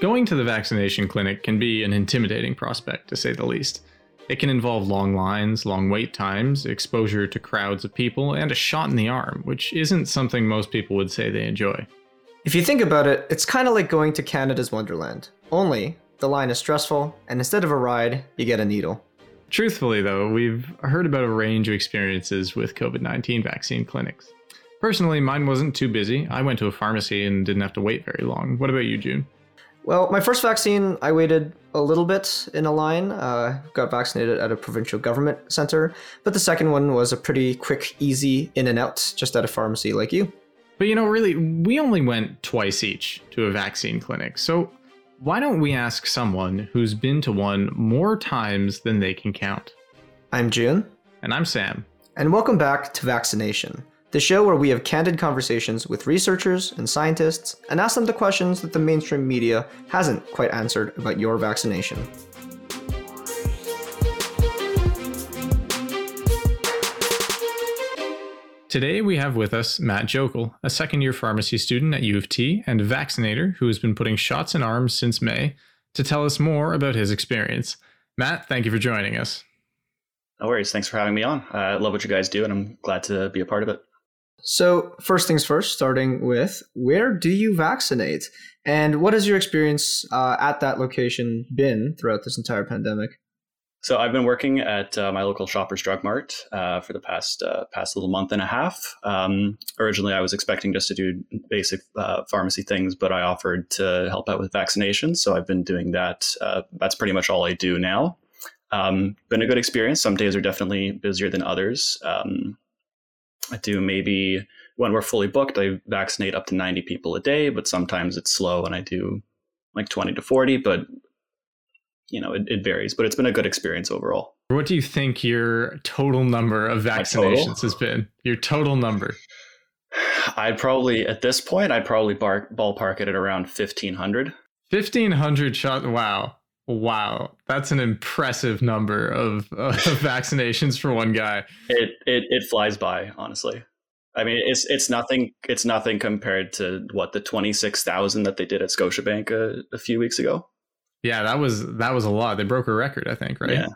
Going to the vaccination clinic can be an intimidating prospect, to say the least. It can involve long lines, long wait times, exposure to crowds of people, and a shot in the arm, which isn't something most people would say they enjoy. If you think about it, it's kind of like going to Canada's Wonderland. Only, the line is stressful, and instead of a ride, you get a needle. Truthfully, though, we've heard about a range of experiences with COVID 19 vaccine clinics. Personally, mine wasn't too busy. I went to a pharmacy and didn't have to wait very long. What about you, June? Well, my first vaccine, I waited a little bit in a line. Uh, got vaccinated at a provincial government center, but the second one was a pretty quick, easy in and out, just at a pharmacy like you. But you know, really, we only went twice each to a vaccine clinic. So why don't we ask someone who's been to one more times than they can count? I'm June. And I'm Sam. And welcome back to Vaccination the show where we have candid conversations with researchers and scientists and ask them the questions that the mainstream media hasn't quite answered about your vaccination. Today we have with us Matt Jokel, a second year pharmacy student at U of T and a vaccinator who has been putting shots in arms since May, to tell us more about his experience. Matt, thank you for joining us. No worries. Thanks for having me on. I love what you guys do, and I'm glad to be a part of it. So, first things first, starting with where do you vaccinate? And what has your experience uh, at that location been throughout this entire pandemic? So I've been working at uh, my local Shoppers Drug Mart uh, for the past uh, past little month and a half. Um, originally, I was expecting just to do basic uh, pharmacy things, but I offered to help out with vaccinations. So I've been doing that. Uh, that's pretty much all I do now. Um, been a good experience. Some days are definitely busier than others. Um, I do maybe when we're fully booked, I vaccinate up to 90 people a day, but sometimes it's slow and I do like 20 to 40, but you know, it, it varies, but it's been a good experience overall. What do you think your total number of vaccinations has been? Your total number? I'd probably, at this point, I'd probably bar, ballpark it at around 1,500. 1,500 shots. Wow. Wow, that's an impressive number of, of vaccinations for one guy. It, it it flies by, honestly. I mean, it's it's nothing. It's nothing compared to what the twenty six thousand that they did at Scotiabank a, a few weeks ago. Yeah, that was that was a lot. They broke a record, I think, right? Yeah.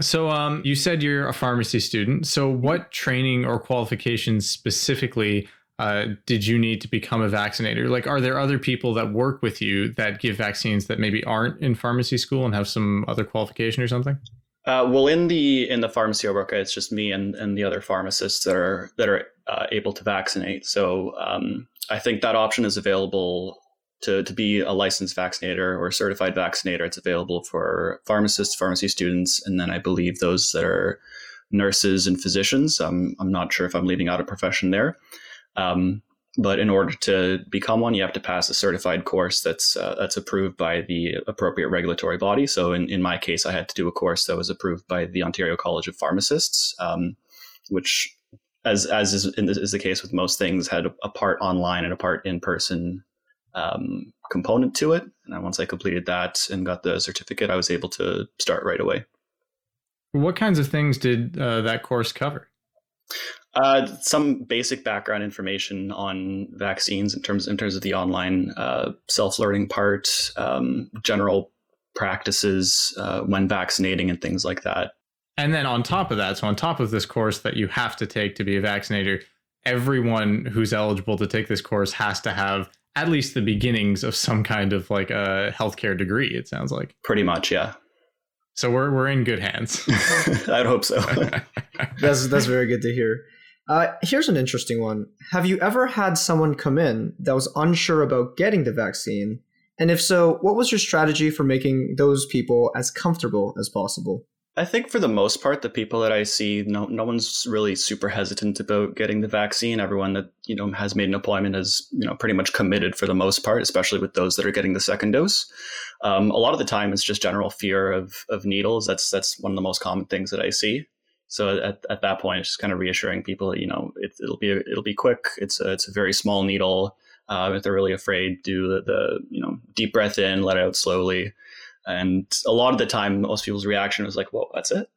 So, um, you said you're a pharmacy student. So, what training or qualifications specifically uh, did you need to become a vaccinator? Like, are there other people that work with you that give vaccines that maybe aren't in pharmacy school and have some other qualification or something? Uh, well, in the in the pharmacy I work it's just me and, and the other pharmacists that are that are uh, able to vaccinate. So um, I think that option is available to to be a licensed vaccinator or certified vaccinator. It's available for pharmacists, pharmacy students, and then I believe those that are nurses and physicians. Um, I'm not sure if I'm leaving out a profession there. Um, but in order to become one, you have to pass a certified course that's uh, that's approved by the appropriate regulatory body. So in, in my case, I had to do a course that was approved by the Ontario College of Pharmacists, um, which, as as is, is, the case with most things, had a, part online and a part in person um, component to it. And once I completed that and got the certificate, I was able to start right away. What kinds of things did uh, that course cover? Uh, some basic background information on vaccines in terms in terms of the online uh, self learning part, um, general practices uh, when vaccinating, and things like that. And then on top of that, so on top of this course that you have to take to be a vaccinator, everyone who's eligible to take this course has to have at least the beginnings of some kind of like a healthcare degree. It sounds like pretty much, yeah. So we're we're in good hands. I'd hope so. that's that's very good to hear. Uh, here's an interesting one. Have you ever had someone come in that was unsure about getting the vaccine? And if so, what was your strategy for making those people as comfortable as possible? I think for the most part, the people that I see, no, no one's really super hesitant about getting the vaccine. Everyone that you know has made an appointment is you know pretty much committed for the most part, especially with those that are getting the second dose. Um, a lot of the time, it's just general fear of of needles. That's that's one of the most common things that I see. So at, at that point, it's just kind of reassuring people you know it, will be it'll be quick. It's a, it's a very small needle. Uh, if they're really afraid, do the, the you know deep breath in, let it out slowly. And a lot of the time, most people's reaction was like, "Whoa, that's it."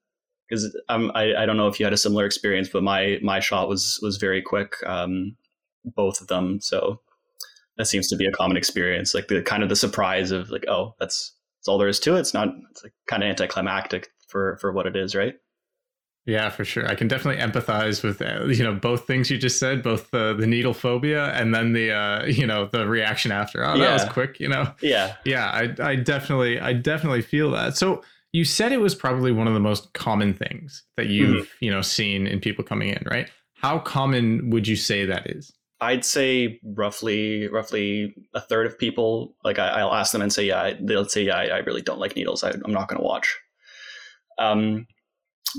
Because um, I I don't know if you had a similar experience, but my my shot was was very quick, um, both of them. So that seems to be a common experience. Like the kind of the surprise of like, oh, that's that's all there is to it. It's not. It's like kind of anticlimactic for for what it is, right? Yeah, for sure. I can definitely empathize with uh, you know both things you just said, both the the needle phobia and then the uh, you know the reaction after. Oh, yeah. that was quick. You know. Yeah. Yeah, I I definitely I definitely feel that. So you said it was probably one of the most common things that you've mm-hmm. you know seen in people coming in, right? How common would you say that is? I'd say roughly roughly a third of people like I, will ask them and say yeah they'll say yeah I, I really don't like needles I, am not going to watch. Um,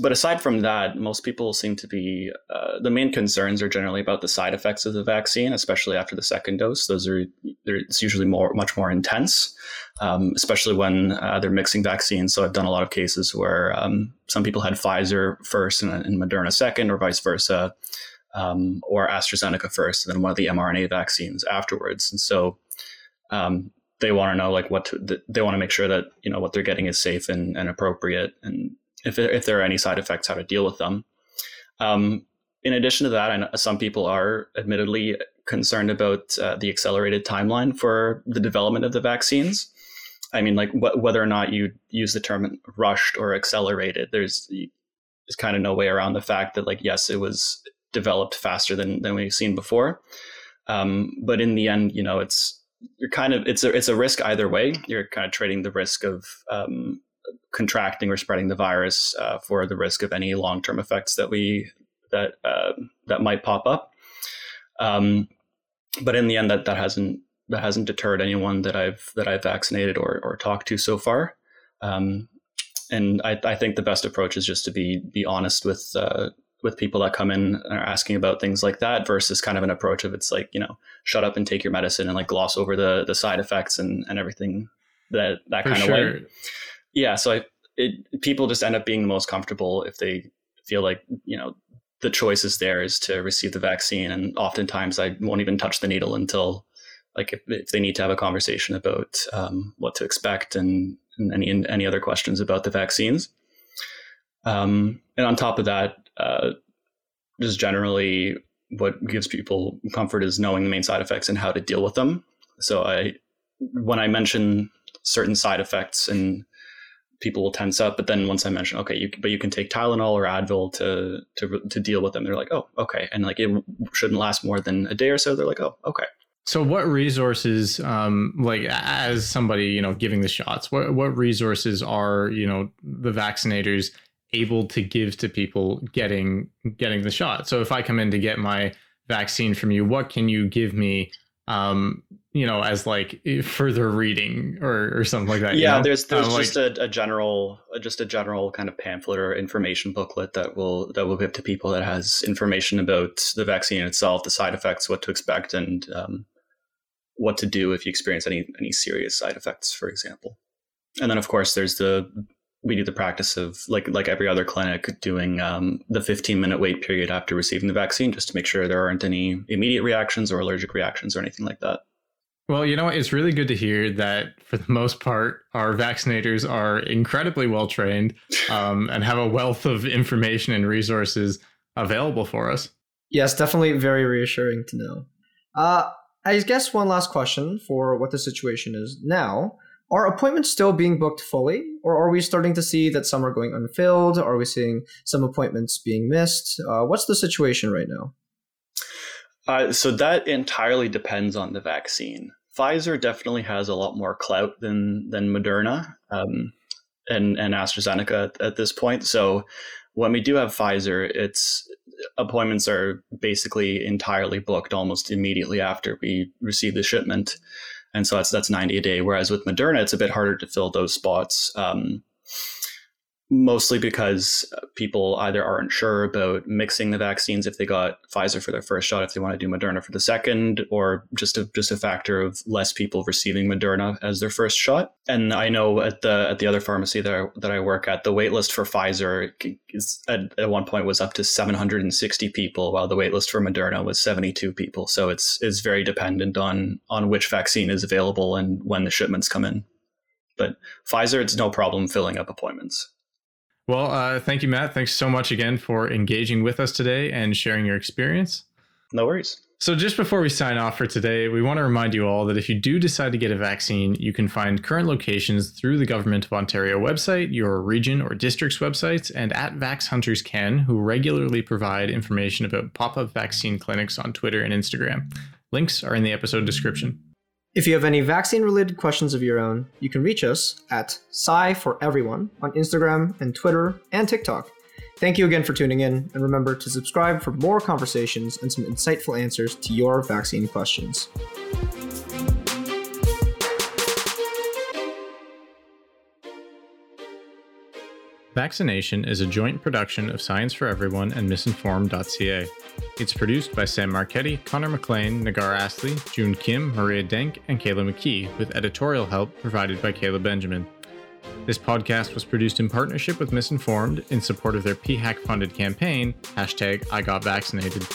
but aside from that, most people seem to be uh, the main concerns are generally about the side effects of the vaccine, especially after the second dose. Those are it's usually more much more intense, um, especially when uh, they're mixing vaccines. So I've done a lot of cases where um, some people had Pfizer first and, and Moderna second, or vice versa, um, or AstraZeneca first, and then one of the mRNA vaccines afterwards. And so um, they want to know like what to, they want to make sure that you know what they're getting is safe and, and appropriate and if there, if there are any side effects, how to deal with them. Um, in addition to that, I know some people are admittedly concerned about uh, the accelerated timeline for the development of the vaccines. I mean, like wh- whether or not you use the term rushed or accelerated, there's there's kind of no way around the fact that like yes, it was developed faster than than we've seen before. Um, but in the end, you know, it's you're kind of it's a it's a risk either way. You're kind of trading the risk of um, contracting or spreading the virus uh, for the risk of any long term effects that we that uh, that might pop up. Um, but in the end, that that hasn't that hasn't deterred anyone that I've that I've vaccinated or or talked to so far. Um, and I, I, think the best approach is just to be be honest with uh, with people that come in and are asking about things like that versus kind of an approach of it's like you know shut up and take your medicine and like gloss over the the side effects and and everything that that For kind sure. of way yeah, so I, it, people just end up being the most comfortable if they feel like you know the choice is there is to receive the vaccine, and oftentimes I won't even touch the needle until like if, if they need to have a conversation about um, what to expect and, and any and any other questions about the vaccines. Um, and on top of that, uh, just generally what gives people comfort is knowing the main side effects and how to deal with them. So I, when I mention certain side effects and people will tense up. But then once I mention, okay, you, but you can take Tylenol or Advil to to to deal with them. They're like, oh, okay, and like it shouldn't last more than a day or so. They're like, oh, okay. So, what resources, um, like as somebody you know giving the shots, what what resources are you know the vaccinators able to give to people getting getting the shot? So, if I come in to get my vaccine from you, what can you give me um you know as like further reading or or something like that yeah you know? there's there's um, just like, a, a, general just a general kind of pamphlet or information booklet that will that will give to people that has information about the vaccine itself the side effects what to expect and um, what to do if you experience any any serious side effects for example and then of course there's the we do the practice of like like every other clinic doing um, the 15 minute wait period after receiving the vaccine just to make sure there aren't any immediate reactions or allergic reactions or anything like that well you know it's really good to hear that for the most part our vaccinators are incredibly well trained um, and have a wealth of information and resources available for us yes definitely very reassuring to know uh, i guess one last question for what the situation is now are appointments still being booked fully, or are we starting to see that some are going unfilled? Are we seeing some appointments being missed? Uh, what's the situation right now? Uh, so that entirely depends on the vaccine. Pfizer definitely has a lot more clout than than Moderna um, and and AstraZeneca at, at, this point. So when we do have Pfizer, its appointments are basically entirely booked almost immediately after we receive the shipment and so that's that's 90 a day. Whereas with Moderna, it's a bit harder to fill those spots. Um, mostly because uh, people either aren't sure about mixing the vaccines if they got Pfizer for their first shot, if they want to do Moderna for the second, or just a just a factor of less people receiving Moderna as their first shot. And I know at the at the other pharmacy that I, that I work at, the waitlist for Pfizer is at, at one point was up to 760 people, while the waitlist for Moderna was 72 people. So it's it's very dependent on on which vaccine is available and when the shipments come in. But Pfizer, it's no problem filling up appointments. Well, uh, thank you, Matt. Thanks so much again for engaging with us today and sharing your experience. No worries. So, just before we sign off for today, we want to remind you all that if you do decide to get a vaccine, you can find current locations through the Government of Ontario website, your region or district's websites, and at Vax Hunters Can, who regularly provide information about pop up vaccine clinics on Twitter and Instagram. Links are in the episode description. If you have any vaccine related questions of your own, you can reach us at Sci for Everyone on Instagram and Twitter and TikTok. Thank you again for tuning in, and remember to subscribe for more conversations and some insightful answers to your vaccine questions. Vaccination is a joint production of Science for Everyone and Misinformed.ca. It's produced by Sam Marchetti, Connor McLean, Nagar Astley, June Kim, Maria Denk, and Kayla McKee, with editorial help provided by Kayla Benjamin. This podcast was produced in partnership with Misinformed in support of their PHAC funded campaign, hashtag I Got Vaccinated.